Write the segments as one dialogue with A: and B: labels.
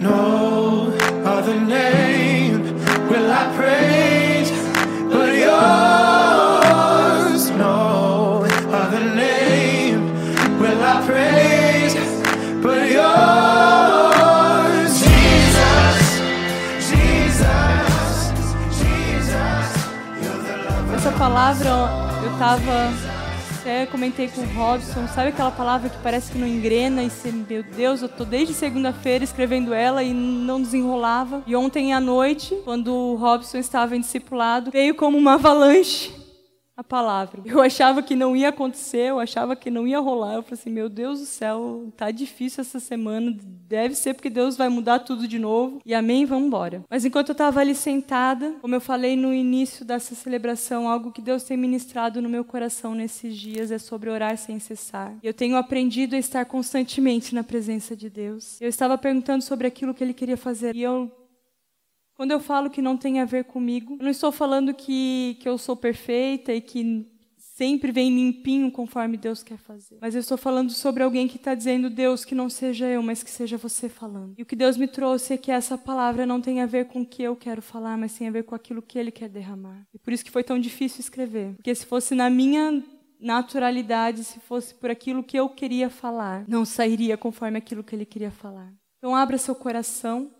A: No other name will I praise but yours. No other name will I praise but yours. Jesus, Jesus, Jesus. You're the
B: Essa palavra eu tava. Comentei com o Robson, sabe aquela palavra que parece que não engrena e você, meu Deus, eu tô desde segunda-feira escrevendo ela e não desenrolava. E ontem à noite, quando o Robson estava em discipulado, veio como uma avalanche a palavra. Eu achava que não ia acontecer, eu achava que não ia rolar. Eu falei assim, meu Deus do céu, tá difícil essa semana. Deve ser porque Deus vai mudar tudo de novo. E amém, vamos embora. Mas enquanto eu estava ali sentada, como eu falei no início dessa celebração, algo que Deus tem ministrado no meu coração nesses dias é sobre orar sem cessar. E eu tenho aprendido a estar constantemente na presença de Deus. Eu estava perguntando sobre aquilo que Ele queria fazer e eu quando eu falo que não tem a ver comigo, eu não estou falando que, que eu sou perfeita e que sempre vem limpinho conforme Deus quer fazer. Mas eu estou falando sobre alguém que está dizendo, Deus, que não seja eu, mas que seja você falando. E o que Deus me trouxe é que essa palavra não tem a ver com o que eu quero falar, mas tem a ver com aquilo que Ele quer derramar. E por isso que foi tão difícil escrever. Porque se fosse na minha naturalidade, se fosse por aquilo que eu queria falar, não sairia conforme aquilo que Ele queria falar. Então abra seu coração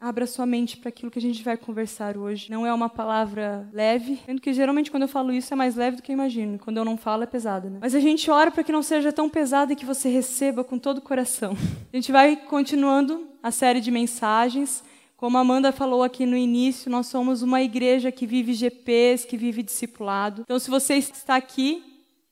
B: Abra sua mente para aquilo que a gente vai conversar hoje. Não é uma palavra leve, sendo que geralmente quando eu falo isso é mais leve do que eu imagino. Quando eu não falo é pesada, né? Mas a gente ora para que não seja tão pesada e que você receba com todo o coração. A gente vai continuando a série de mensagens. Como a Amanda falou aqui no início, nós somos uma igreja que vive GPs, que vive discipulado. Então, se você está aqui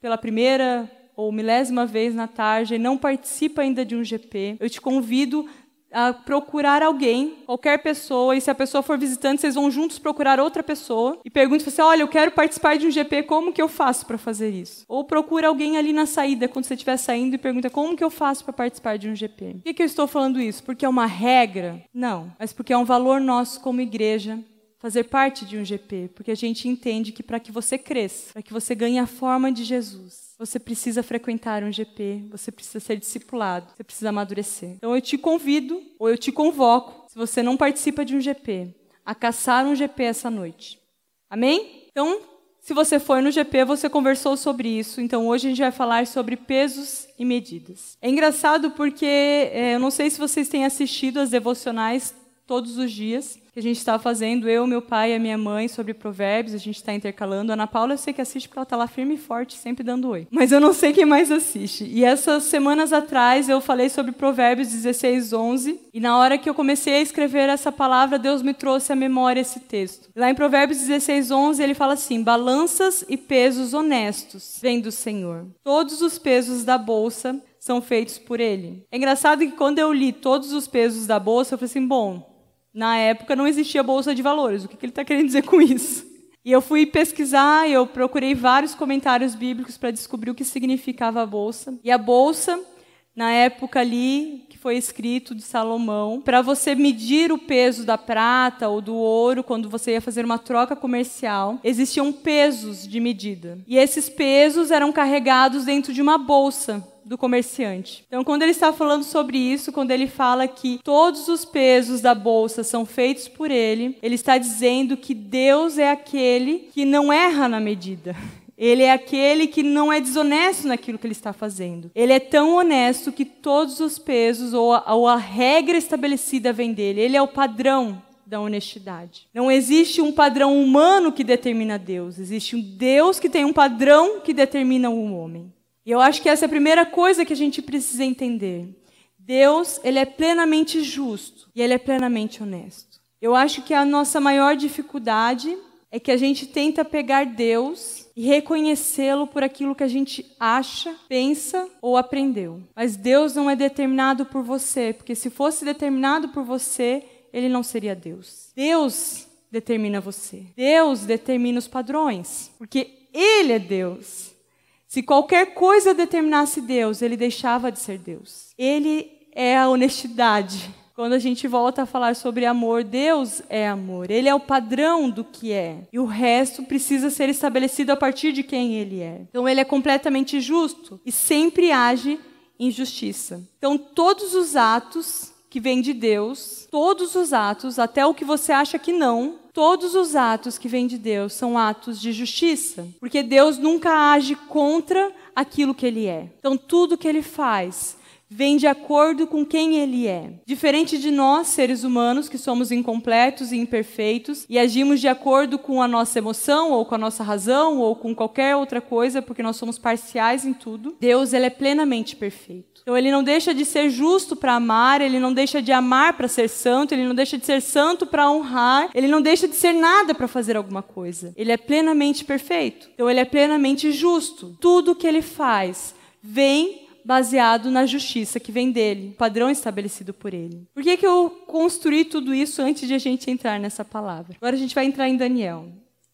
B: pela primeira ou milésima vez na tarde e não participa ainda de um GP, eu te convido a procurar alguém, qualquer pessoa, e se a pessoa for visitante, vocês vão juntos procurar outra pessoa e perguntam você, olha, eu quero participar de um GP, como que eu faço para fazer isso? Ou procura alguém ali na saída, quando você estiver saindo, e pergunta, como que eu faço para participar de um GP? Por que, que eu estou falando isso? Porque é uma regra? Não, mas porque é um valor nosso como igreja fazer parte de um GP, porque a gente entende que para que você cresça, para que você ganhe a forma de Jesus, você precisa frequentar um GP, você precisa ser discipulado, você precisa amadurecer. Então eu te convido, ou eu te convoco, se você não participa de um GP, a caçar um GP essa noite. Amém? Então, se você foi no GP, você conversou sobre isso. Então, hoje a gente vai falar sobre pesos e medidas. É engraçado porque é, eu não sei se vocês têm assistido as devocionais todos os dias que a gente está fazendo, eu, meu pai e a minha mãe, sobre provérbios, a gente está intercalando. A Ana Paula eu sei que assiste porque ela está lá firme e forte, sempre dando oi. Mas eu não sei quem mais assiste. E essas semanas atrás eu falei sobre provérbios 16, 11, e na hora que eu comecei a escrever essa palavra, Deus me trouxe à memória esse texto. Lá em provérbios 16, 11, ele fala assim, balanças e pesos honestos vêm do Senhor. Todos os pesos da bolsa são feitos por ele. É engraçado que quando eu li todos os pesos da bolsa, eu falei assim, bom, na época não existia bolsa de valores. O que ele está querendo dizer com isso? E eu fui pesquisar, eu procurei vários comentários bíblicos para descobrir o que significava a bolsa. E a bolsa, na época ali que foi escrito de Salomão, para você medir o peso da prata ou do ouro quando você ia fazer uma troca comercial, existiam pesos de medida. E esses pesos eram carregados dentro de uma bolsa do comerciante. Então, quando ele está falando sobre isso, quando ele fala que todos os pesos da bolsa são feitos por ele, ele está dizendo que Deus é aquele que não erra na medida. Ele é aquele que não é desonesto naquilo que ele está fazendo. Ele é tão honesto que todos os pesos ou a, ou a regra estabelecida vem dele. Ele é o padrão da honestidade. Não existe um padrão humano que determina Deus. Existe um Deus que tem um padrão que determina o homem. E eu acho que essa é a primeira coisa que a gente precisa entender. Deus, ele é plenamente justo e ele é plenamente honesto. Eu acho que a nossa maior dificuldade é que a gente tenta pegar Deus e reconhecê-lo por aquilo que a gente acha, pensa ou aprendeu. Mas Deus não é determinado por você, porque se fosse determinado por você, ele não seria Deus. Deus determina você. Deus determina os padrões, porque ele é Deus. Se qualquer coisa determinasse Deus, ele deixava de ser Deus. Ele é a honestidade. Quando a gente volta a falar sobre amor, Deus é amor. Ele é o padrão do que é. E o resto precisa ser estabelecido a partir de quem ele é. Então ele é completamente justo e sempre age em justiça. Então todos os atos que vem de Deus, todos os atos, até o que você acha que não, todos os atos que vêm de Deus são atos de justiça, porque Deus nunca age contra aquilo que ele é. Então tudo que ele faz vem de acordo com quem ele é. Diferente de nós, seres humanos, que somos incompletos e imperfeitos e agimos de acordo com a nossa emoção ou com a nossa razão ou com qualquer outra coisa, porque nós somos parciais em tudo, Deus ele é plenamente perfeito. Então ele não deixa de ser justo para amar, ele não deixa de amar para ser santo, ele não deixa de ser santo para honrar, ele não deixa de ser nada para fazer alguma coisa. Ele é plenamente perfeito. Então ele é plenamente justo. Tudo que ele faz vem baseado na justiça que vem dele, padrão estabelecido por ele. Por que, que eu construí tudo isso antes de a gente entrar nessa palavra? Agora a gente vai entrar em Daniel.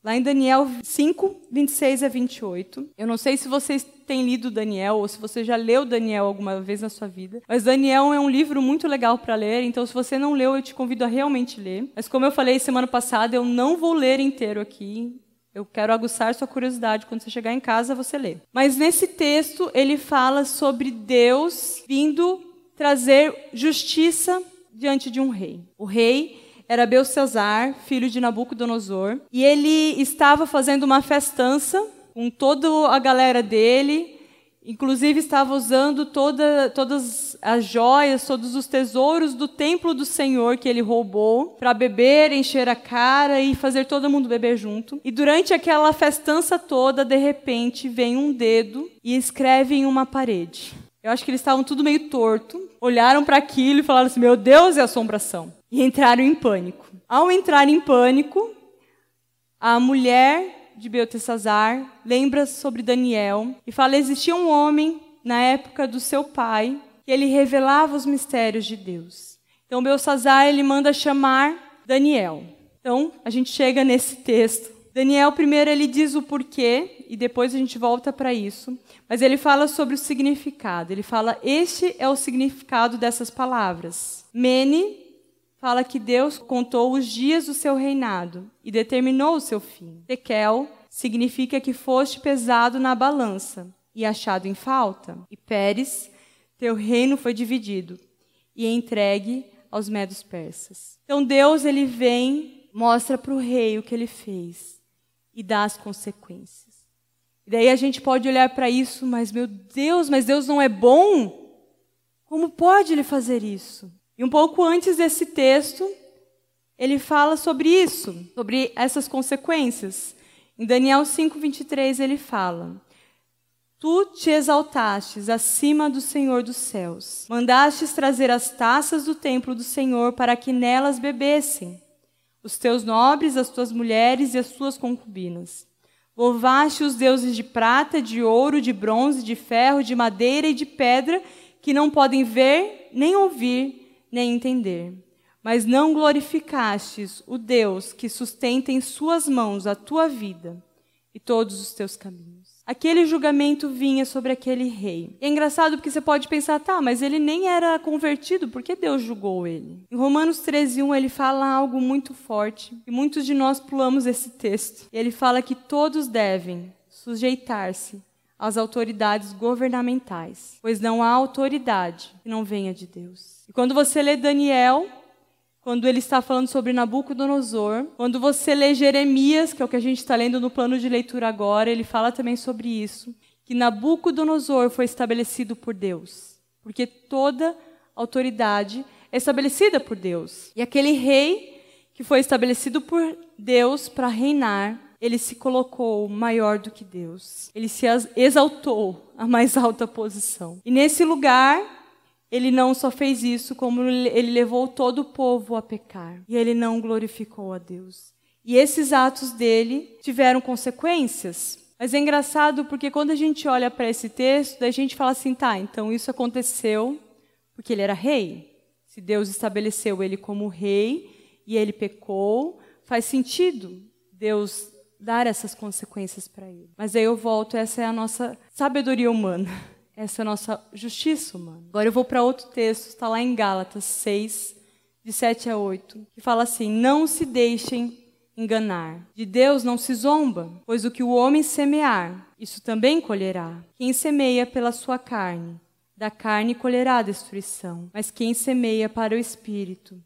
B: Lá em Daniel 5, 26 a 28. Eu não sei se vocês têm lido Daniel ou se você já leu Daniel alguma vez na sua vida, mas Daniel é um livro muito legal para ler, então se você não leu, eu te convido a realmente ler. Mas como eu falei semana passada, eu não vou ler inteiro aqui. Eu quero aguçar sua curiosidade. Quando você chegar em casa, você lê. Mas nesse texto, ele fala sobre Deus vindo trazer justiça diante de um rei. O rei era Belsazar, filho de Nabucodonosor, e ele estava fazendo uma festança com toda a galera dele, Inclusive estava usando toda, todas as joias, todos os tesouros do templo do Senhor que ele roubou para beber, encher a cara e fazer todo mundo beber junto. E durante aquela festança toda, de repente, vem um dedo e escreve em uma parede. Eu acho que eles estavam tudo meio torto, olharam para aquilo e falaram assim: "Meu Deus, é assombração". E entraram em pânico. Ao entrar em pânico, a mulher de Beltesazar lembra sobre Daniel e fala: existia um homem na época do seu pai que ele revelava os mistérios de Deus. Então Belsazar ele manda chamar Daniel. Então a gente chega nesse texto. Daniel primeiro ele diz o porquê e depois a gente volta para isso, mas ele fala sobre o significado. Ele fala: "Este é o significado dessas palavras. Mene fala que Deus contou os dias do seu reinado e determinou o seu fim. Tekel significa que foste pesado na balança e achado em falta. E Pérez, teu reino foi dividido e entregue aos medos persas. Então Deus ele vem, mostra para o rei o que ele fez e dá as consequências. E daí a gente pode olhar para isso, mas meu Deus, mas Deus não é bom? Como pode ele fazer isso? E um pouco antes desse texto, ele fala sobre isso, sobre essas consequências. Em Daniel 5:23 ele fala: Tu te exaltastes acima do Senhor dos céus. Mandastes trazer as taças do templo do Senhor para que nelas bebessem os teus nobres, as tuas mulheres e as tuas concubinas. Louvaste os deuses de prata, de ouro, de bronze, de ferro, de madeira e de pedra, que não podem ver, nem ouvir, nem entender. Mas não glorificastes o Deus que sustenta em suas mãos a tua vida e todos os teus caminhos. Aquele julgamento vinha sobre aquele rei. E é engraçado porque você pode pensar, tá, mas ele nem era convertido, por que Deus julgou ele? Em Romanos 13:1 ele fala algo muito forte, e muitos de nós pulamos esse texto. Ele fala que todos devem sujeitar-se às autoridades governamentais, pois não há autoridade que não venha de Deus. E quando você lê Daniel, quando ele está falando sobre Nabucodonosor, quando você lê Jeremias, que é o que a gente está lendo no plano de leitura agora, ele fala também sobre isso, que Nabucodonosor foi estabelecido por Deus, porque toda autoridade é estabelecida por Deus. E aquele rei que foi estabelecido por Deus para reinar, ele se colocou maior do que Deus. Ele se exaltou à mais alta posição. E nesse lugar, ele não só fez isso, como ele levou todo o povo a pecar. E ele não glorificou a Deus. E esses atos dele tiveram consequências. Mas é engraçado porque quando a gente olha para esse texto, a gente fala assim, tá, então isso aconteceu porque ele era rei. Se Deus estabeleceu ele como rei e ele pecou, faz sentido Deus dar essas consequências para ele. Mas aí eu volto, essa é a nossa sabedoria humana, essa é nossa justiça humana. Agora eu vou para outro texto, está lá em Gálatas 6, de 7 a 8, que fala assim: Não se deixem enganar. De Deus não se zomba, pois o que o homem semear, isso também colherá. Quem semeia pela sua carne, Da carne colherá destruição, mas quem semeia para o espírito,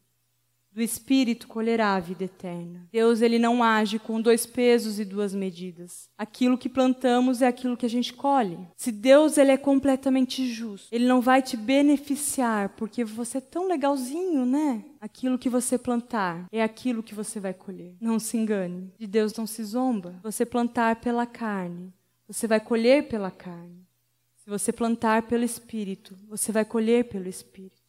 B: do espírito colherá a vida eterna. Deus ele não age com dois pesos e duas medidas. Aquilo que plantamos é aquilo que a gente colhe. Se Deus ele é completamente justo, ele não vai te beneficiar porque você é tão legalzinho, né? Aquilo que você plantar é aquilo que você vai colher. Não se engane. De Deus não se zomba. Você plantar pela carne, você vai colher pela carne. Se você plantar pelo Espírito, você vai colher pelo Espírito.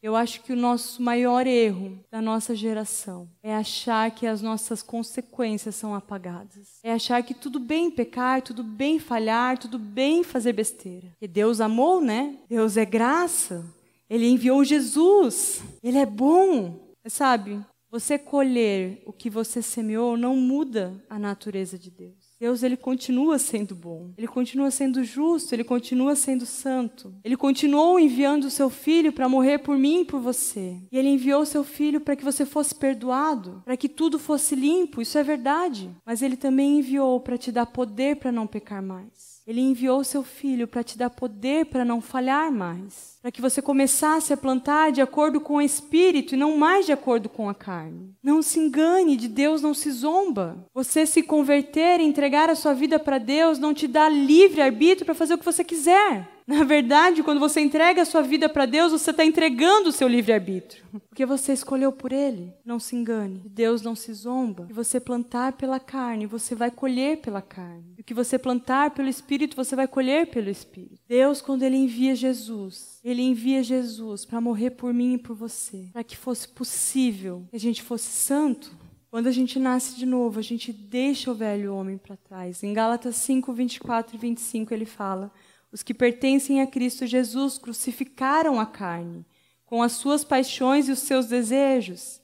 B: Eu acho que o nosso maior erro da nossa geração é achar que as nossas consequências são apagadas. É achar que tudo bem pecar, tudo bem falhar, tudo bem fazer besteira. E Deus amou, né? Deus é graça. Ele enviou Jesus. Ele é bom. Sabe? Você colher o que você semeou não muda a natureza de Deus. Deus ele continua sendo bom, ele continua sendo justo, ele continua sendo santo. Ele continuou enviando o seu filho para morrer por mim e por você. E ele enviou o seu filho para que você fosse perdoado, para que tudo fosse limpo, isso é verdade. Mas ele também enviou para te dar poder para não pecar mais. Ele enviou o seu filho para te dar poder para não falhar mais para que você começasse a plantar de acordo com o espírito e não mais de acordo com a carne. Não se engane, de Deus não se zomba. Você se converter e entregar a sua vida para Deus não te dá livre arbítrio para fazer o que você quiser. Na verdade, quando você entrega a sua vida para Deus, você está entregando o seu livre-arbítrio. Porque você escolheu por Ele. Não se engane. Deus não se zomba. E você plantar pela carne, você vai colher pela carne. E o que você plantar pelo Espírito, você vai colher pelo Espírito. Deus, quando Ele envia Jesus, Ele envia Jesus para morrer por mim e por você. Para que fosse possível que a gente fosse santo. Quando a gente nasce de novo, a gente deixa o velho homem para trás. Em Gálatas 5, 24 e 25, ele fala. Os que pertencem a Cristo Jesus crucificaram a carne, com as suas paixões e os seus desejos.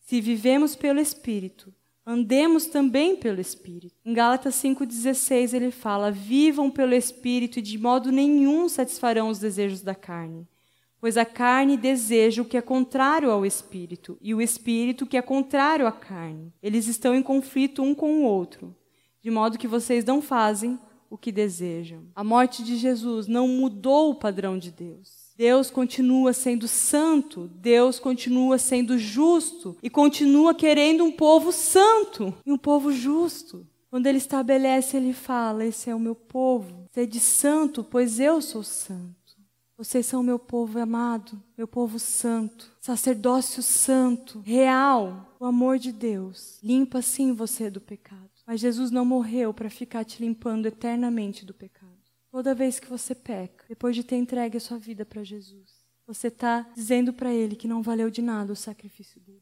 B: Se vivemos pelo Espírito, andemos também pelo Espírito. Em Gálatas 5,16 ele fala: Vivam pelo Espírito e de modo nenhum satisfarão os desejos da carne. Pois a carne deseja o que é contrário ao Espírito, e o Espírito o que é contrário à carne. Eles estão em conflito um com o outro, de modo que vocês não fazem o que desejam. A morte de Jesus não mudou o padrão de Deus. Deus continua sendo santo, Deus continua sendo justo e continua querendo um povo santo e um povo justo. Quando ele estabelece, ele fala: Esse é o meu povo, sede santo, pois eu sou santo. Vocês são meu povo amado, meu povo santo, sacerdócio santo, real. O amor de Deus limpa sim você do pecado. Mas Jesus não morreu para ficar te limpando eternamente do pecado. Toda vez que você peca, depois de ter entregue a sua vida para Jesus, você está dizendo para Ele que não valeu de nada o sacrifício dele.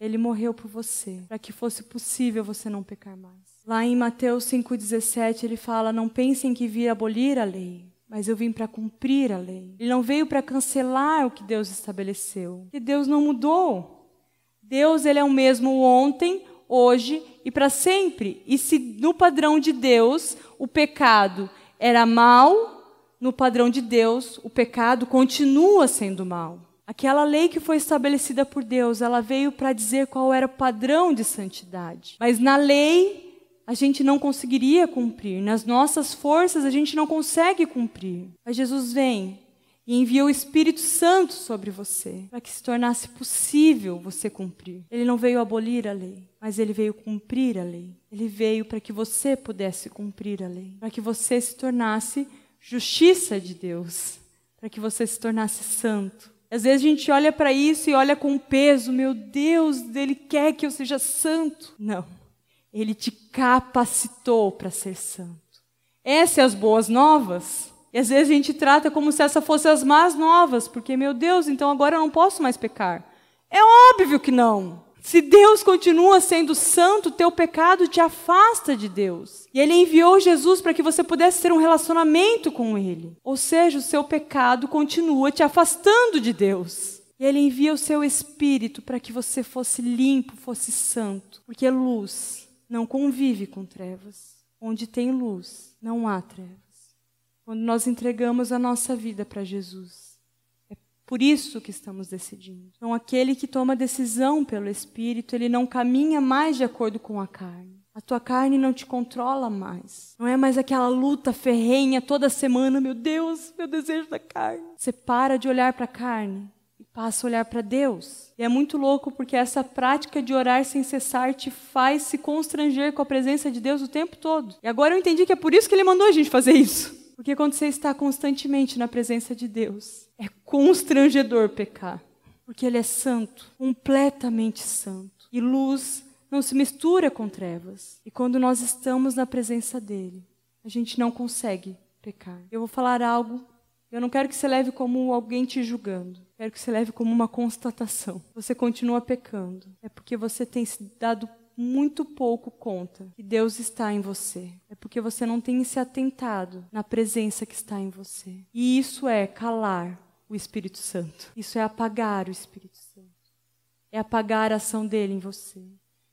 B: Ele morreu por você, para que fosse possível você não pecar mais. Lá em Mateus 5,17 ele fala: Não pensem que vi abolir a lei, mas eu vim para cumprir a lei. Ele não veio para cancelar o que Deus estabeleceu, porque Deus não mudou. Deus ele é o mesmo ontem, hoje e para sempre. E se no padrão de Deus o pecado era mal, no padrão de Deus o pecado continua sendo mal. Aquela lei que foi estabelecida por Deus, ela veio para dizer qual era o padrão de santidade. Mas na lei a gente não conseguiria cumprir, nas nossas forças a gente não consegue cumprir. Mas Jesus vem e enviou o Espírito Santo sobre você, para que se tornasse possível você cumprir. Ele não veio abolir a lei, mas ele veio cumprir a lei. Ele veio para que você pudesse cumprir a lei, para que você se tornasse justiça de Deus, para que você se tornasse santo. Às vezes a gente olha para isso e olha com peso, meu Deus, ele quer que eu seja santo. Não. Ele te capacitou para ser santo. Essas são as boas novas. E às vezes a gente trata como se essa fosse as más novas, porque, meu Deus, então agora eu não posso mais pecar. É óbvio que não. Se Deus continua sendo santo, teu pecado te afasta de Deus. E Ele enviou Jesus para que você pudesse ter um relacionamento com Ele. Ou seja, o seu pecado continua te afastando de Deus. E Ele envia o seu Espírito para que você fosse limpo, fosse santo. Porque luz não convive com trevas. Onde tem luz, não há trevas quando nós entregamos a nossa vida para Jesus. Por isso que estamos decidindo. Então, aquele que toma decisão pelo Espírito, ele não caminha mais de acordo com a carne. A tua carne não te controla mais. Não é mais aquela luta ferrenha toda semana, meu Deus, meu desejo da carne. Você para de olhar para a carne e passa a olhar para Deus. E é muito louco porque essa prática de orar sem cessar te faz se constranger com a presença de Deus o tempo todo. E agora eu entendi que é por isso que ele mandou a gente fazer isso. Porque quando você está constantemente na presença de Deus, é constrangedor pecar. Porque ele é santo, completamente santo. E luz não se mistura com trevas. E quando nós estamos na presença dele, a gente não consegue pecar. Eu vou falar algo, eu não quero que você leve como alguém te julgando. Quero que você leve como uma constatação. Você continua pecando. É porque você tem se dado muito pouco conta que Deus está em você. É porque você não tem se atentado na presença que está em você. E isso é calar o Espírito Santo. Isso é apagar o Espírito Santo. É apagar a ação dele em você.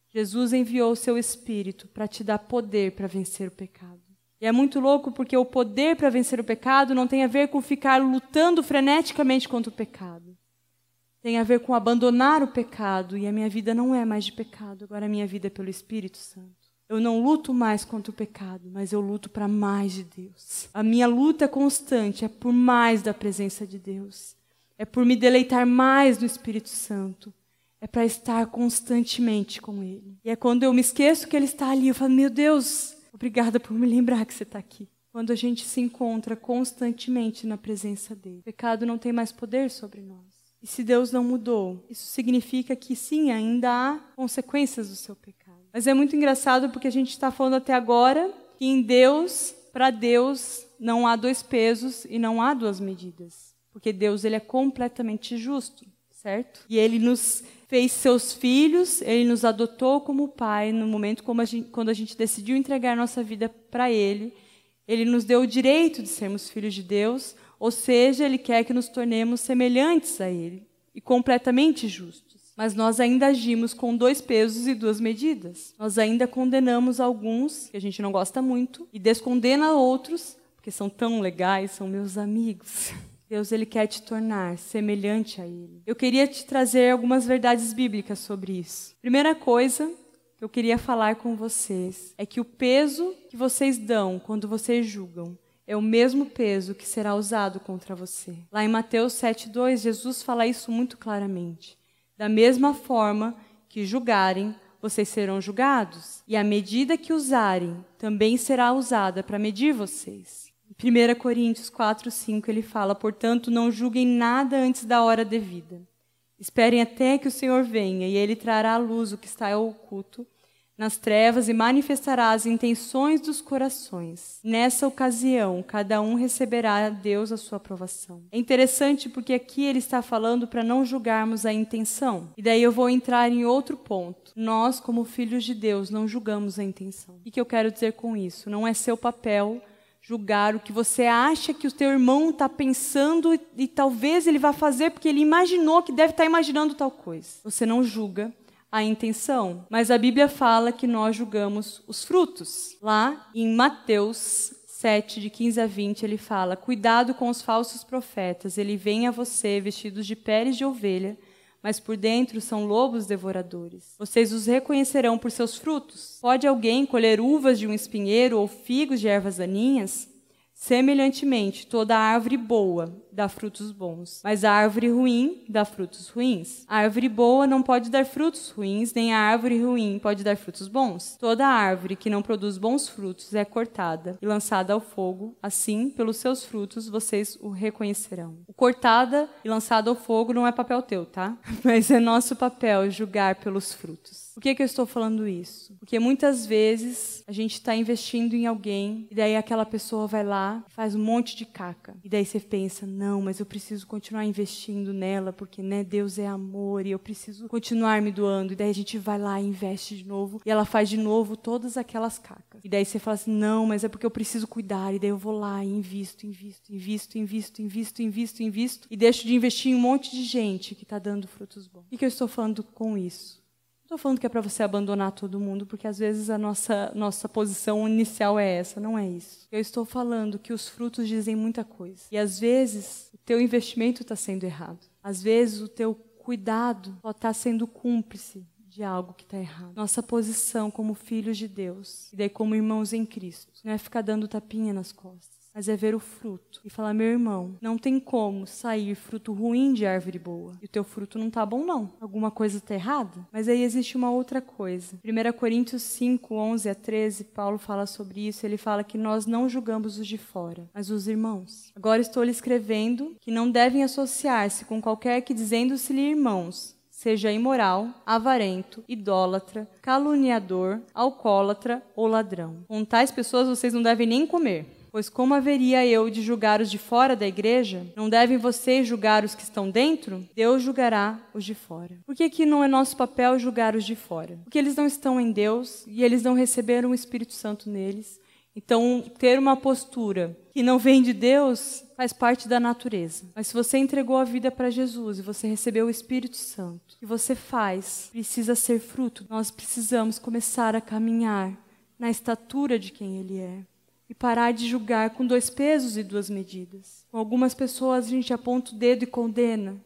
B: Jesus enviou o seu Espírito para te dar poder para vencer o pecado. E é muito louco porque o poder para vencer o pecado não tem a ver com ficar lutando freneticamente contra o pecado. Tem a ver com abandonar o pecado e a minha vida não é mais de pecado, agora a minha vida é pelo Espírito Santo. Eu não luto mais contra o pecado, mas eu luto para mais de Deus. A minha luta constante é por mais da presença de Deus. É por me deleitar mais no Espírito Santo é para estar constantemente com Ele. E é quando eu me esqueço que Ele está ali, eu falo, meu Deus, obrigada por me lembrar que você está aqui. Quando a gente se encontra constantemente na presença dele, o pecado não tem mais poder sobre nós. E se Deus não mudou, isso significa que sim, ainda há consequências do seu pecado. Mas é muito engraçado porque a gente está falando até agora que em Deus, para Deus, não há dois pesos e não há duas medidas. Porque Deus ele é completamente justo, certo? E ele nos fez seus filhos, ele nos adotou como pai no momento a gente, quando a gente decidiu entregar nossa vida para ele. Ele nos deu o direito de sermos filhos de Deus, ou seja, ele quer que nos tornemos semelhantes a ele e completamente justos. Mas nós ainda agimos com dois pesos e duas medidas. Nós ainda condenamos alguns, que a gente não gosta muito, e descondena outros, porque são tão legais, são meus amigos. Deus ele quer te tornar semelhante a ele. Eu queria te trazer algumas verdades bíblicas sobre isso. Primeira coisa que eu queria falar com vocês é que o peso que vocês dão quando vocês julgam é o mesmo peso que será usado contra você. Lá em Mateus 7:2, Jesus fala isso muito claramente. Da mesma forma que julgarem, vocês serão julgados, e a medida que usarem também será usada para medir vocês. 1 Coríntios 4, 5, ele fala: Portanto, não julguem nada antes da hora devida. Esperem até que o Senhor venha, e ele trará à luz o que está oculto nas trevas e manifestará as intenções dos corações. Nessa ocasião, cada um receberá a Deus a sua aprovação. É interessante porque aqui ele está falando para não julgarmos a intenção. E daí eu vou entrar em outro ponto. Nós, como filhos de Deus, não julgamos a intenção. O que eu quero dizer com isso? Não é seu papel julgar o que você acha que o teu irmão está pensando e, talvez ele vá fazer porque ele imaginou que deve estar tá imaginando tal coisa. Você não julga a intenção, mas a Bíblia fala que nós julgamos os frutos. Lá em Mateus 7, de 15 a 20, ele fala: Cuidado com os falsos profetas, ele vem a você vestidos de peles de ovelha mas por dentro são lobos devoradores. Vocês os reconhecerão por seus frutos. Pode alguém colher uvas de um espinheiro ou figos de ervas daninhas? Semelhantemente, toda árvore boa dá frutos bons, mas a árvore ruim dá frutos ruins. A árvore boa não pode dar frutos ruins, nem a árvore ruim pode dar frutos bons. Toda árvore que não produz bons frutos é cortada e lançada ao fogo. Assim, pelos seus frutos vocês o reconhecerão. O cortada e lançada ao fogo não é papel teu, tá? Mas é nosso papel julgar pelos frutos. Por que, que eu estou falando isso? Porque muitas vezes a gente está investindo em alguém e daí aquela pessoa vai lá faz um monte de caca. E daí você pensa, não, mas eu preciso continuar investindo nela porque né, Deus é amor e eu preciso continuar me doando. E daí a gente vai lá e investe de novo e ela faz de novo todas aquelas cacas. E daí você fala assim, não, mas é porque eu preciso cuidar. E daí eu vou lá e invisto, invisto, invisto, invisto, invisto, invisto, invisto e deixo de investir em um monte de gente que está dando frutos bons. O que eu estou falando com isso? Estou falando que é para você abandonar todo mundo, porque às vezes a nossa, nossa posição inicial é essa, não é isso. Eu estou falando que os frutos dizem muita coisa. E às vezes o teu investimento está sendo errado. Às vezes o teu cuidado está sendo cúmplice de algo que está errado. Nossa posição como filhos de Deus e daí como irmãos em Cristo não é ficar dando tapinha nas costas mas é ver o fruto e falar: meu irmão, não tem como sair fruto ruim de árvore boa. E o teu fruto não tá bom, não. Alguma coisa tá errada? Mas aí existe uma outra coisa. 1 Coríntios 5, 11 a 13, Paulo fala sobre isso. Ele fala que nós não julgamos os de fora, mas os irmãos. Agora estou lhe escrevendo que não devem associar-se com qualquer que, dizendo-se-lhe irmãos, seja imoral, avarento, idólatra, caluniador, alcoólatra ou ladrão. Com tais pessoas vocês não devem nem comer. Pois como haveria eu de julgar os de fora da igreja? Não devem vocês julgar os que estão dentro? Deus julgará os de fora. Por que, que não é nosso papel julgar os de fora? Porque eles não estão em Deus e eles não receberam o Espírito Santo neles. Então, ter uma postura que não vem de Deus faz parte da natureza. Mas se você entregou a vida para Jesus e você recebeu o Espírito Santo, que você faz precisa ser fruto. Nós precisamos começar a caminhar na estatura de quem Ele é e parar de julgar com dois pesos e duas medidas. Com algumas pessoas a gente aponta o dedo e condena,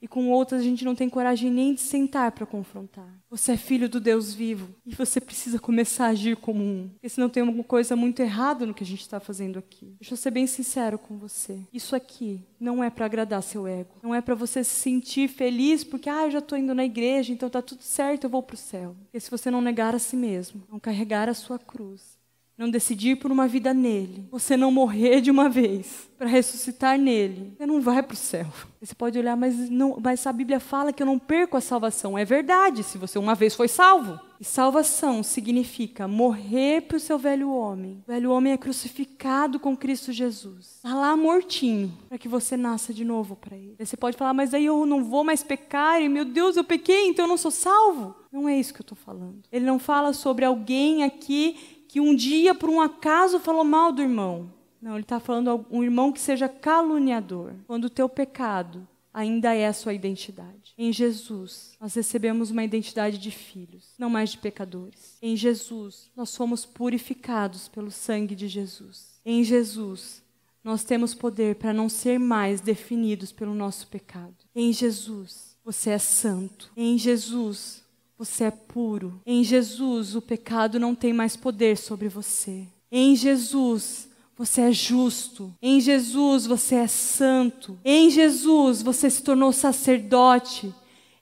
B: e com outras a gente não tem coragem nem de sentar para confrontar. Você é filho do Deus vivo e você precisa começar a agir como um, porque senão tem alguma coisa muito errada no que a gente está fazendo aqui. Deixa eu ser bem sincero com você. Isso aqui não é para agradar seu ego, não é para você se sentir feliz porque ah, eu já estou indo na igreja, então tá tudo certo, eu vou para o céu. Porque se você não negar a si mesmo, não carregar a sua cruz, não decidir por uma vida nele, você não morrer de uma vez para ressuscitar nele, você não vai para o céu. Você pode olhar, mas, não, mas a Bíblia fala que eu não perco a salvação. É verdade, se você uma vez foi salvo. E salvação significa morrer para o seu velho homem. O velho homem é crucificado com Cristo Jesus. Está lá mortinho, para que você nasça de novo para ele. Você pode falar, mas aí eu não vou mais pecar, e meu Deus, eu pequei, então eu não sou salvo. Não é isso que eu estou falando. Ele não fala sobre alguém aqui que um dia, por um acaso, falou mal do irmão. Não, ele está falando um irmão que seja caluniador, quando o teu pecado ainda é a sua identidade. Em Jesus, nós recebemos uma identidade de filhos, não mais de pecadores. Em Jesus, nós somos purificados pelo sangue de Jesus. Em Jesus, nós temos poder para não ser mais definidos pelo nosso pecado. Em Jesus, você é santo. Em Jesus, você é puro. Em Jesus, o pecado não tem mais poder sobre você. Em Jesus, você é justo. Em Jesus, você é santo. Em Jesus, você se tornou sacerdote.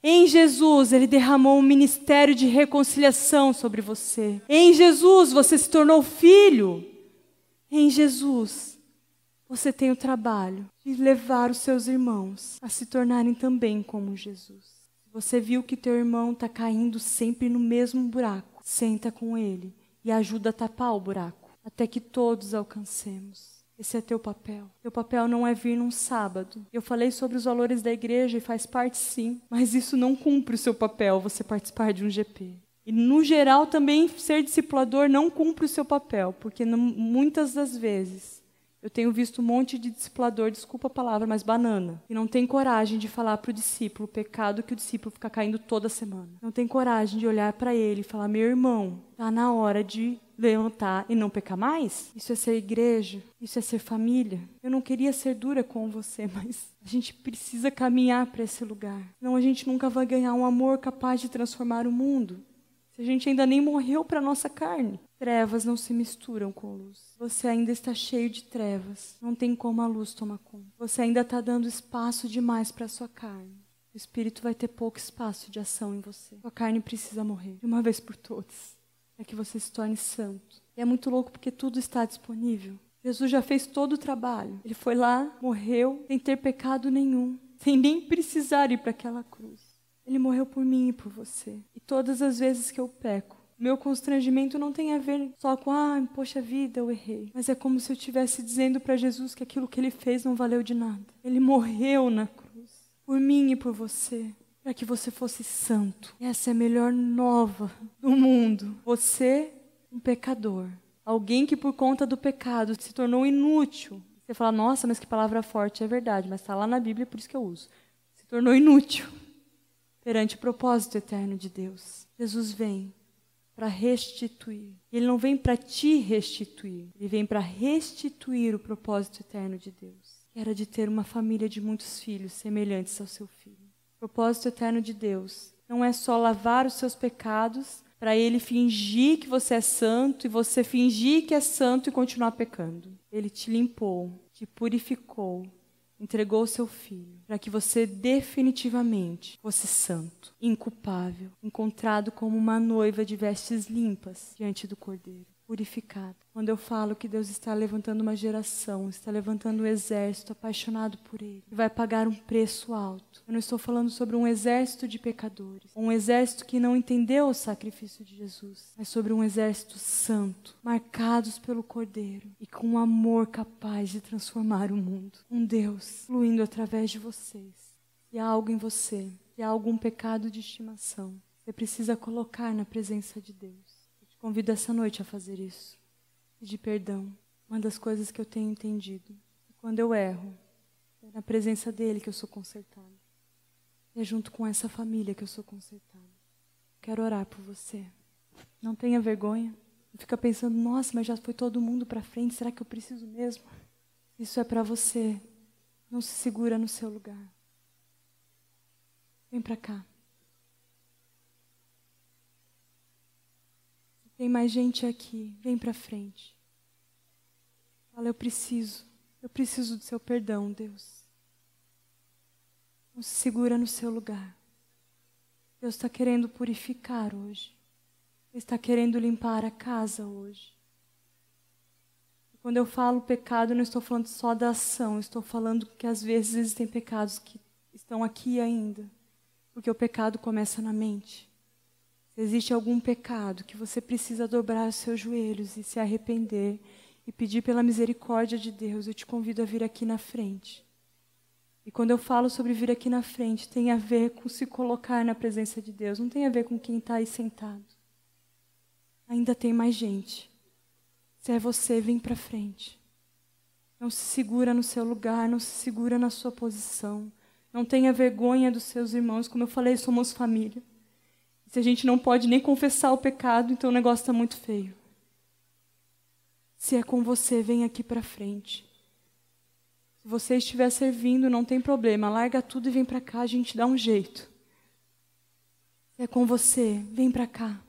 B: Em Jesus, Ele derramou um ministério de reconciliação sobre você. Em Jesus, você se tornou filho. Em Jesus, você tem o trabalho de levar os seus irmãos a se tornarem também como Jesus. Você viu que teu irmão está caindo sempre no mesmo buraco. Senta com ele e ajuda a tapar o buraco, até que todos alcancemos. Esse é teu papel. Teu papel não é vir num sábado. Eu falei sobre os valores da igreja e faz parte sim, mas isso não cumpre o seu papel, você participar de um GP. E, no geral, também ser discipulador não cumpre o seu papel, porque muitas das vezes eu tenho visto um monte de discipulador, desculpa a palavra, mas banana, e não tem coragem de falar para o discípulo o pecado que o discípulo fica caindo toda semana. Não tem coragem de olhar para ele e falar: meu irmão, está na hora de levantar e não pecar mais? Isso é ser igreja, isso é ser família. Eu não queria ser dura com você, mas a gente precisa caminhar para esse lugar. Não, a gente nunca vai ganhar um amor capaz de transformar o mundo. Se a gente ainda nem morreu para nossa carne. Trevas não se misturam com luz. Você ainda está cheio de trevas. Não tem como a luz tomar conta. Você ainda está dando espaço demais para sua carne. O espírito vai ter pouco espaço de ação em você. Sua carne precisa morrer de uma vez por todas. É que você se torne santo. E é muito louco porque tudo está disponível. Jesus já fez todo o trabalho. Ele foi lá, morreu, sem ter pecado nenhum, sem nem precisar ir para aquela cruz. Ele morreu por mim e por você. E todas as vezes que eu peco, meu constrangimento não tem a ver só com, ah, poxa vida, eu errei. Mas é como se eu estivesse dizendo para Jesus que aquilo que ele fez não valeu de nada. Ele morreu na cruz, por mim e por você, para que você fosse santo. Essa é a melhor nova do mundo. Você, um pecador. Alguém que por conta do pecado se tornou inútil. Você fala, nossa, mas que palavra forte, é verdade, mas está lá na Bíblia, por isso que eu uso. Se tornou inútil perante o propósito eterno de Deus. Jesus vem para restituir. Ele não vem para te restituir, ele vem para restituir o propósito eterno de Deus, que era de ter uma família de muitos filhos semelhantes ao seu filho. O propósito eterno de Deus Não é só lavar os seus pecados para ele fingir que você é santo e você fingir que é santo e continuar pecando. Ele te limpou, te purificou, entregou o seu filho para que você definitivamente fosse santo, inculpável, encontrado como uma noiva de vestes limpas diante do Cordeiro Quando eu falo que Deus está levantando uma geração, está levantando um exército apaixonado por Ele, que vai pagar um preço alto. Eu não estou falando sobre um exército de pecadores, um exército que não entendeu o sacrifício de Jesus, mas sobre um exército santo, marcados pelo Cordeiro e com um amor capaz de transformar o mundo. Um Deus fluindo através de vocês. Se há algo em você, se há algum pecado de estimação, você precisa colocar na presença de Deus. Convido essa noite a fazer isso. Pedir perdão. Uma das coisas que eu tenho entendido. Quando eu erro, é na presença dele que eu sou consertado. É junto com essa família que eu sou consertado. Quero orar por você. Não tenha vergonha. Não fica pensando, nossa, mas já foi todo mundo para frente, será que eu preciso mesmo? Isso é para você. Não se segura no seu lugar. Vem para cá. Tem mais gente aqui. Vem para frente. Fala, eu preciso. Eu preciso do seu perdão, Deus. Não se segura no seu lugar. Deus está querendo purificar hoje. Está querendo limpar a casa hoje. Quando eu falo pecado, não estou falando só da ação, estou falando que às vezes existem pecados que estão aqui ainda. Porque o pecado começa na mente. Se existe algum pecado que você precisa dobrar os seus joelhos e se arrepender e pedir pela misericórdia de Deus, eu te convido a vir aqui na frente. E quando eu falo sobre vir aqui na frente, tem a ver com se colocar na presença de Deus, não tem a ver com quem está aí sentado. Ainda tem mais gente. Se é você, vem para frente. Não se segura no seu lugar, não se segura na sua posição. Não tenha vergonha dos seus irmãos. Como eu falei, somos família. Se a gente não pode nem confessar o pecado, então o negócio está muito feio. Se é com você, vem aqui para frente. Se você estiver servindo, não tem problema. Larga tudo e vem para cá, a gente dá um jeito. Se é com você, vem para cá.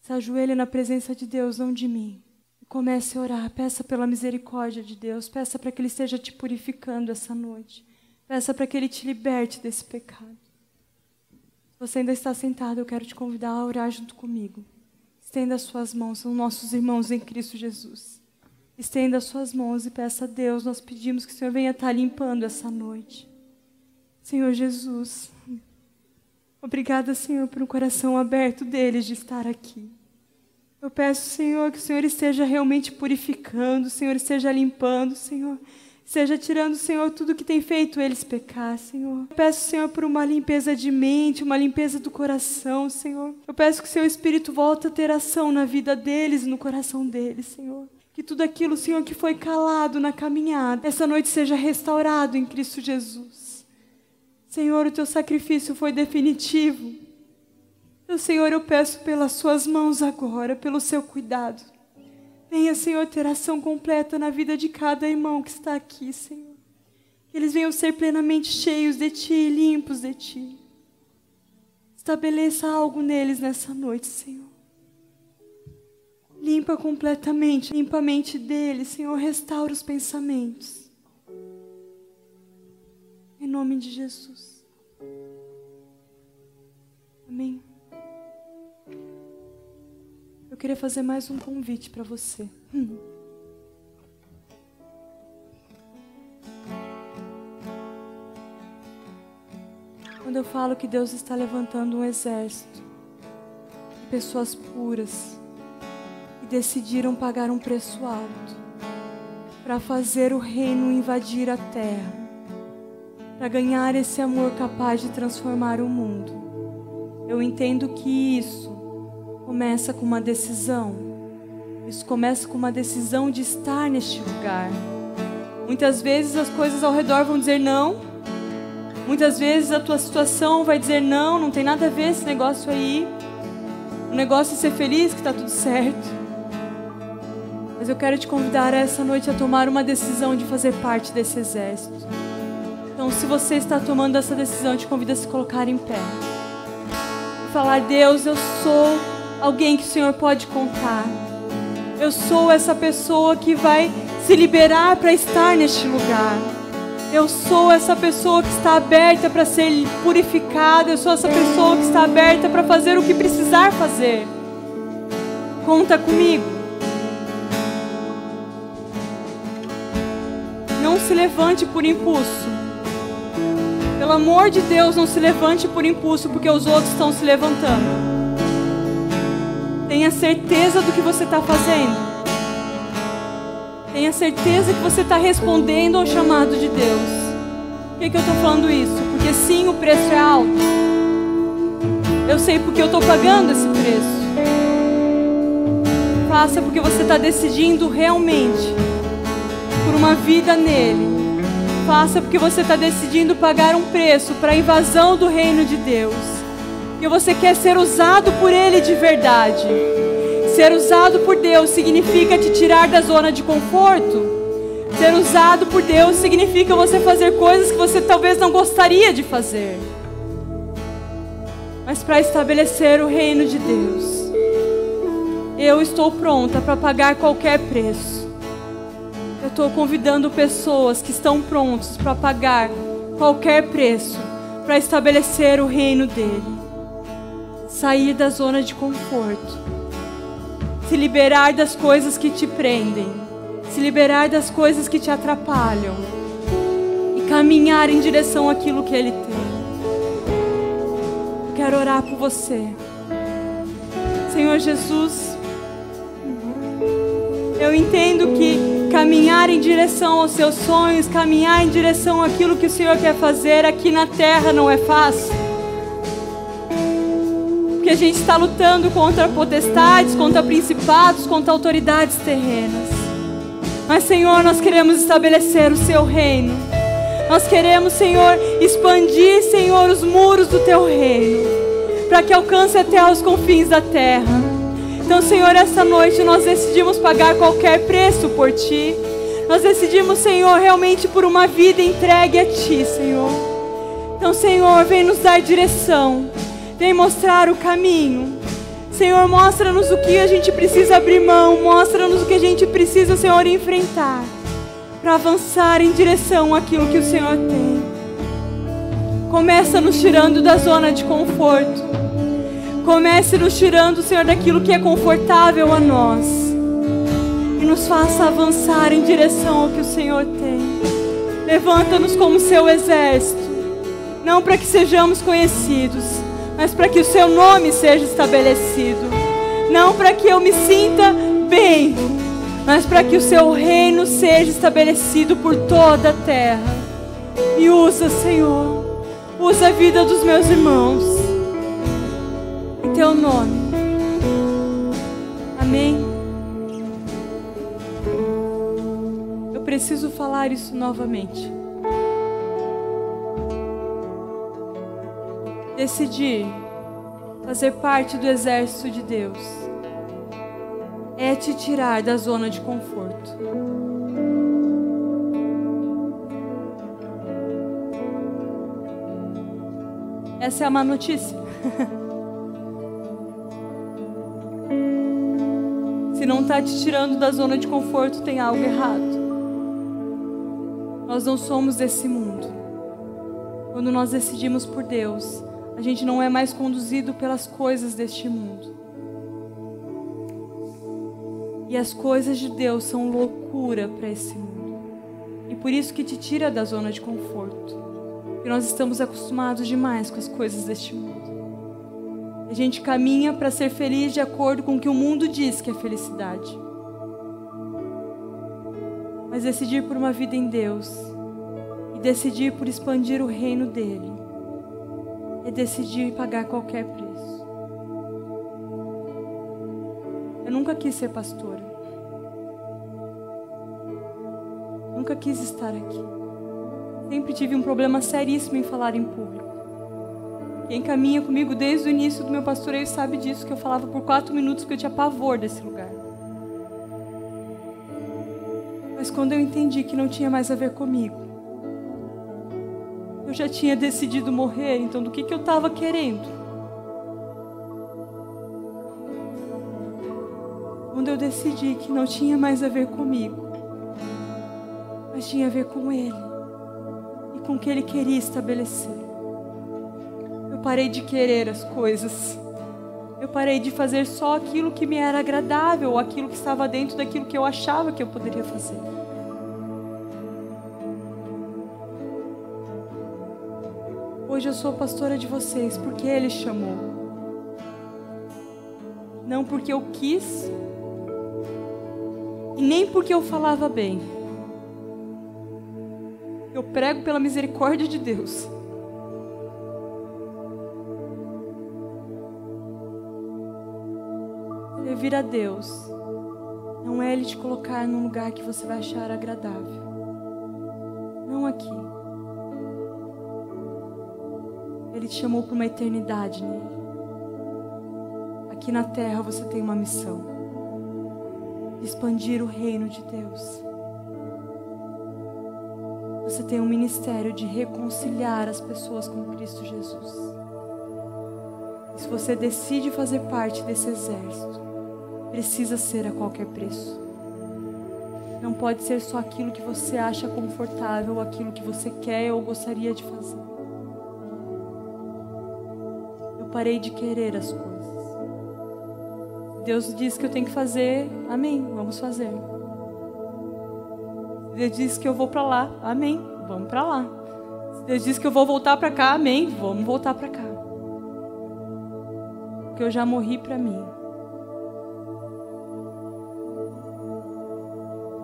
B: Se ajoelhe na presença de Deus, não de mim. Comece a orar. Peça pela misericórdia de Deus. Peça para que Ele esteja te purificando essa noite. Peça para que Ele te liberte desse pecado. Você ainda está sentado, eu quero te convidar a orar junto comigo. Estenda as suas mãos, são nossos irmãos em Cristo Jesus. Estenda as suas mãos e peça a Deus, nós pedimos que o Senhor venha estar limpando essa noite. Senhor Jesus, obrigada, Senhor, por um coração aberto deles de estar aqui. Eu peço, Senhor, que o Senhor esteja realmente purificando, o Senhor esteja limpando, Senhor Seja tirando, Senhor, tudo que tem feito eles pecar, Senhor. Eu peço, Senhor, por uma limpeza de mente, uma limpeza do coração, Senhor. Eu peço que o seu Espírito volte a ter ação na vida deles e no coração deles, Senhor. Que tudo aquilo, Senhor, que foi calado na caminhada, essa noite seja restaurado em Cristo Jesus. Senhor, o teu sacrifício foi definitivo. Então, Senhor, eu peço pelas suas mãos agora, pelo seu cuidado. Venha, Senhor, ter ação completa na vida de cada irmão que está aqui, Senhor. Que eles venham ser plenamente cheios de Ti, limpos de Ti. Estabeleça algo neles nessa noite, Senhor. Limpa completamente, limpa a mente deles, Senhor. Restaura os pensamentos. Em nome de Jesus. Amém. Queria fazer mais um convite para você. Hum. Quando eu falo que Deus está levantando um exército de pessoas puras que decidiram pagar um preço alto para fazer o reino invadir a terra, para ganhar esse amor capaz de transformar o mundo. Eu entendo que isso começa com uma decisão. Isso começa com uma decisão de estar neste lugar. Muitas vezes as coisas ao redor vão dizer não. Muitas vezes a tua situação vai dizer não, não tem nada a ver esse negócio aí. O negócio é ser feliz, que está tudo certo. Mas eu quero te convidar essa noite a tomar uma decisão de fazer parte desse exército. Então, se você está tomando essa decisão, eu te convido a se colocar em pé. E falar: Deus, eu sou alguém que o Senhor pode contar. Eu sou essa pessoa que vai se liberar para estar neste lugar. Eu sou essa pessoa que está aberta para ser purificada. Eu sou essa pessoa que está aberta para fazer o que precisar fazer. Conta comigo. Não se levante por impulso. Pelo amor de Deus, não se levante por impulso, porque os outros estão se levantando. Tenha certeza do que você está fazendo. Tenha certeza que você está respondendo ao chamado de Deus. Por que, que eu estou falando isso? Porque sim, o preço é alto. Eu sei porque eu estou pagando esse preço. Faça porque você está decidindo realmente por uma vida nele. Faça porque você está decidindo pagar um preço para a invasão do reino de Deus. E você quer ser usado por Ele de verdade. Ser usado por Deus significa te tirar da zona de conforto. Ser usado por Deus significa você fazer coisas que você talvez não gostaria de fazer. Mas para estabelecer o reino de Deus, eu estou pronta para pagar qualquer preço. Eu estou convidando pessoas que estão prontas para pagar qualquer preço para estabelecer o reino dele. Sair da zona de conforto se liberar das coisas que te prendem, se liberar das coisas que te atrapalham e caminhar em direção àquilo que Ele tem. Eu quero orar por você, Senhor Jesus. Eu entendo que caminhar em direção aos seus sonhos, caminhar em direção àquilo que o Senhor quer fazer aqui na terra não é fácil porque a gente está lutando contra potestades, contra principados, contra autoridades terrenas. Mas, Senhor, nós queremos estabelecer o Seu reino. Nós queremos, Senhor, expandir, Senhor, os muros do Teu reino, para que alcance até os confins da terra. Então, Senhor, essa noite nós decidimos pagar qualquer preço por Ti. Nós decidimos, Senhor, realmente por uma vida entregue a Ti, Senhor. Então, Senhor, vem nos dar direção. Vem mostrar o caminho. Senhor, mostra-nos o que a gente precisa abrir mão, mostra-nos o que a gente precisa, Senhor, enfrentar para avançar em direção àquilo que o Senhor tem. Começa nos tirando da zona de conforto. Comece nos tirando, Senhor, daquilo que é confortável a nós. E nos faça avançar em direção ao que o Senhor tem. Levanta-nos como seu exército. Não para que sejamos conhecidos, mas para que o seu nome seja estabelecido. Não para que eu me sinta bem, mas para que o seu reino seja estabelecido por toda a terra. E usa, Senhor, usa a vida dos meus irmãos. Em teu nome. Amém. Eu preciso falar isso novamente. Decidir fazer parte do exército de Deus é te tirar da zona de conforto. Essa é a má notícia. Se não está te tirando da zona de conforto, tem algo errado. Nós não somos desse mundo. Quando nós decidimos por Deus, a gente não é mais conduzido pelas coisas deste mundo. E as coisas de Deus são loucura para esse mundo. E por isso que te tira da zona de conforto. Porque nós estamos acostumados demais com as coisas deste mundo. A gente caminha para ser feliz de acordo com o que o mundo diz que é felicidade. Mas decidir por uma vida em Deus e decidir por expandir o reino dele é decidir pagar qualquer preço. Eu nunca quis ser pastora. Nunca quis estar aqui. Sempre tive um problema seríssimo em falar em público. Quem caminha comigo desde o início do meu pastoreio sabe disso, que eu falava por quatro minutos porque eu tinha pavor desse lugar. Mas quando eu entendi que não tinha mais a ver comigo, já tinha decidido morrer, então do que, que eu estava querendo? Quando eu decidi que não tinha mais a ver comigo, mas tinha a ver com Ele e com o que Ele queria estabelecer. Eu parei de querer as coisas. Eu parei de fazer só aquilo que me era agradável, aquilo que estava dentro daquilo que eu achava que eu poderia fazer. Hoje eu sou pastora de vocês porque Ele chamou. Não porque eu quis e nem porque eu falava bem. Eu prego pela misericórdia de Deus. Servir a Deus não é Ele te colocar num lugar que você vai achar agradável. Não aqui. Ele te chamou para uma eternidade nele. Aqui na terra você tem uma missão: expandir o reino de Deus. Você tem um ministério de reconciliar as pessoas com Cristo Jesus. E se você decide fazer parte desse exército, precisa ser a qualquer preço. Não pode ser só aquilo que você acha confortável, aquilo que você quer ou gostaria de fazer. Parei de querer as coisas. Deus diz que eu tenho que fazer, amém, vamos fazer. Deus diz que eu vou para lá, amém, vamos para lá. Deus diz que eu vou voltar para cá, amém, vamos voltar para cá. Porque eu já morri para mim.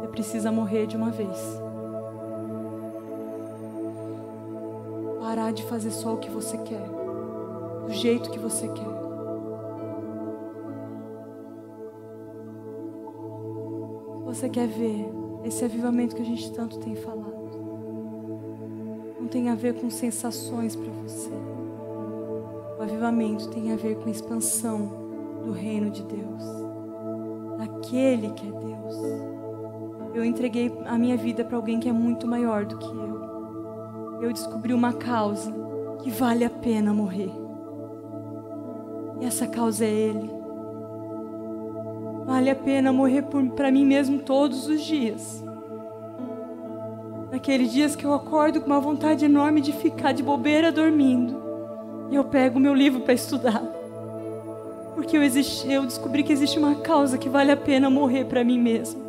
B: Você precisa morrer de uma vez. Parar de fazer só o que você quer, do jeito que você quer. Você quer ver esse avivamento que a gente tanto tem falado? Não tem a ver com sensações para você. O avivamento tem a ver com a expansão do reino de Deus, daquele que é Deus. Eu entreguei a minha vida para alguém que é muito maior do que eu. Eu descobri uma causa que vale a pena morrer. E essa causa é Ele. Vale a pena morrer para mim mesmo todos os dias. Naqueles dias que eu acordo com uma vontade enorme de ficar de bobeira dormindo. E eu pego meu livro para estudar. Porque eu, eu descobri que existe uma causa que vale a pena morrer para mim mesmo.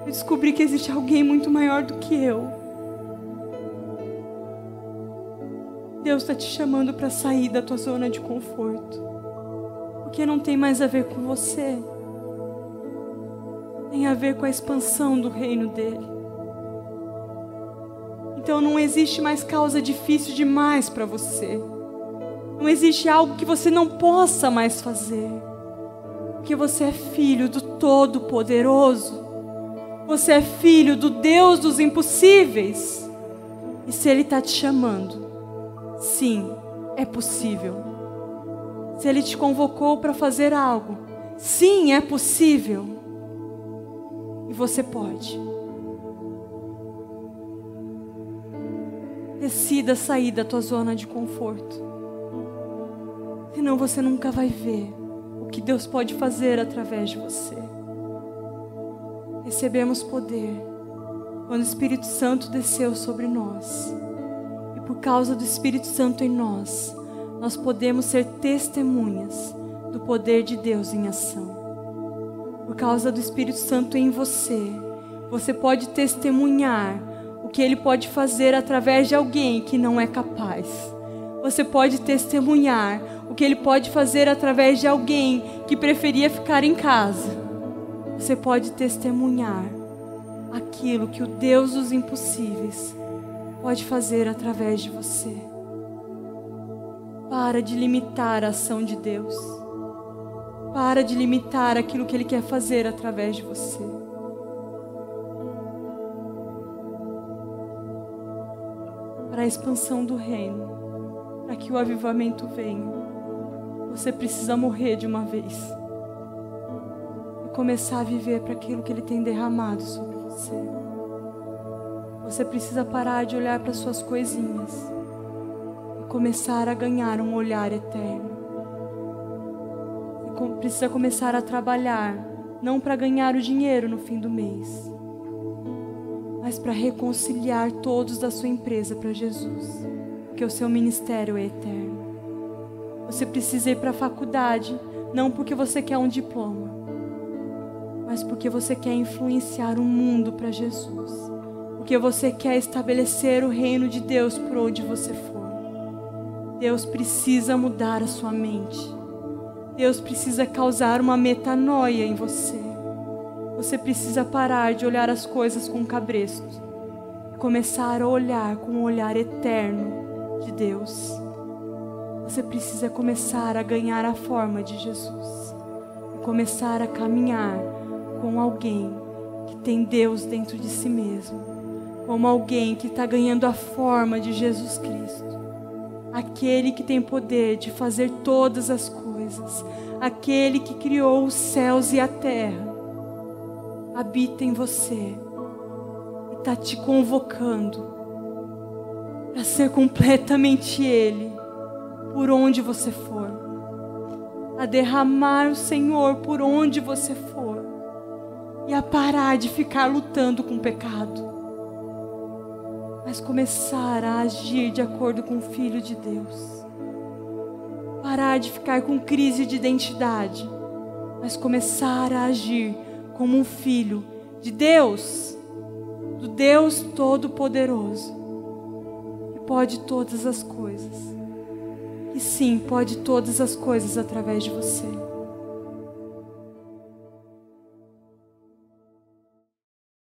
B: Eu descobri que existe alguém muito maior do que eu. Deus está te chamando para sair da tua zona de conforto. Porque não tem mais a ver com você. Tem a ver com a expansão do reino dele. Então não existe mais causa difícil demais para você. Não existe algo que você não possa mais fazer. Porque você é filho do Todo-Poderoso. Você é filho do Deus dos impossíveis. E se Ele está te chamando, sim, é possível. Se Ele te convocou para fazer algo, sim, é possível. E você pode. Decida sair da tua zona de conforto. Senão você nunca vai ver o que Deus pode fazer através de você. Recebemos poder quando o Espírito Santo desceu sobre nós. Por causa do Espírito Santo em nós, nós podemos ser testemunhas do poder de Deus em ação. Por causa do Espírito Santo em você, você pode testemunhar o que ele pode fazer através de alguém que não é capaz. Você pode testemunhar o que ele pode fazer através de alguém que preferia ficar em casa. Você pode testemunhar aquilo que o Deus dos impossíveis pode fazer através de você. Para de limitar a ação de Deus. Para de limitar aquilo que Ele quer fazer através de você. Para a expansão do reino, para que o avivamento venha, você precisa morrer de uma vez e começar a viver para aquilo que Ele tem derramado sobre você. Você precisa parar de olhar para suas coisinhas e começar a ganhar um olhar eterno. Precisa começar a trabalhar, não para ganhar o dinheiro no fim do mês, mas para reconciliar todos da sua empresa para Jesus, porque o seu ministério é eterno. Você precisa ir para a faculdade, não porque você quer um diploma, mas porque você quer influenciar o mundo para Jesus. Porque você quer estabelecer o reino de Deus por onde você for. Deus precisa mudar a sua mente. Deus precisa causar uma metanoia em você. Você precisa parar de olhar as coisas com cabresto e começar a olhar com o olhar eterno de Deus. Você precisa começar a ganhar a forma de Jesus e começar a caminhar com alguém que tem Deus dentro de si mesmo, como alguém que está ganhando a forma de Jesus Cristo, aquele que tem poder de fazer todas as coisas, aquele que criou os céus e a terra, habita em você. E está te convocando para ser completamente Ele por onde você for, a derramar o Senhor por onde você for. E a parar de ficar lutando com o pecado, mas começar a agir de acordo com o Filho de Deus. Parar de ficar com crise de identidade, mas começar a agir como um filho de Deus, do Deus Todo-Poderoso, que pode todas as coisas. E sim, pode todas as coisas através de você.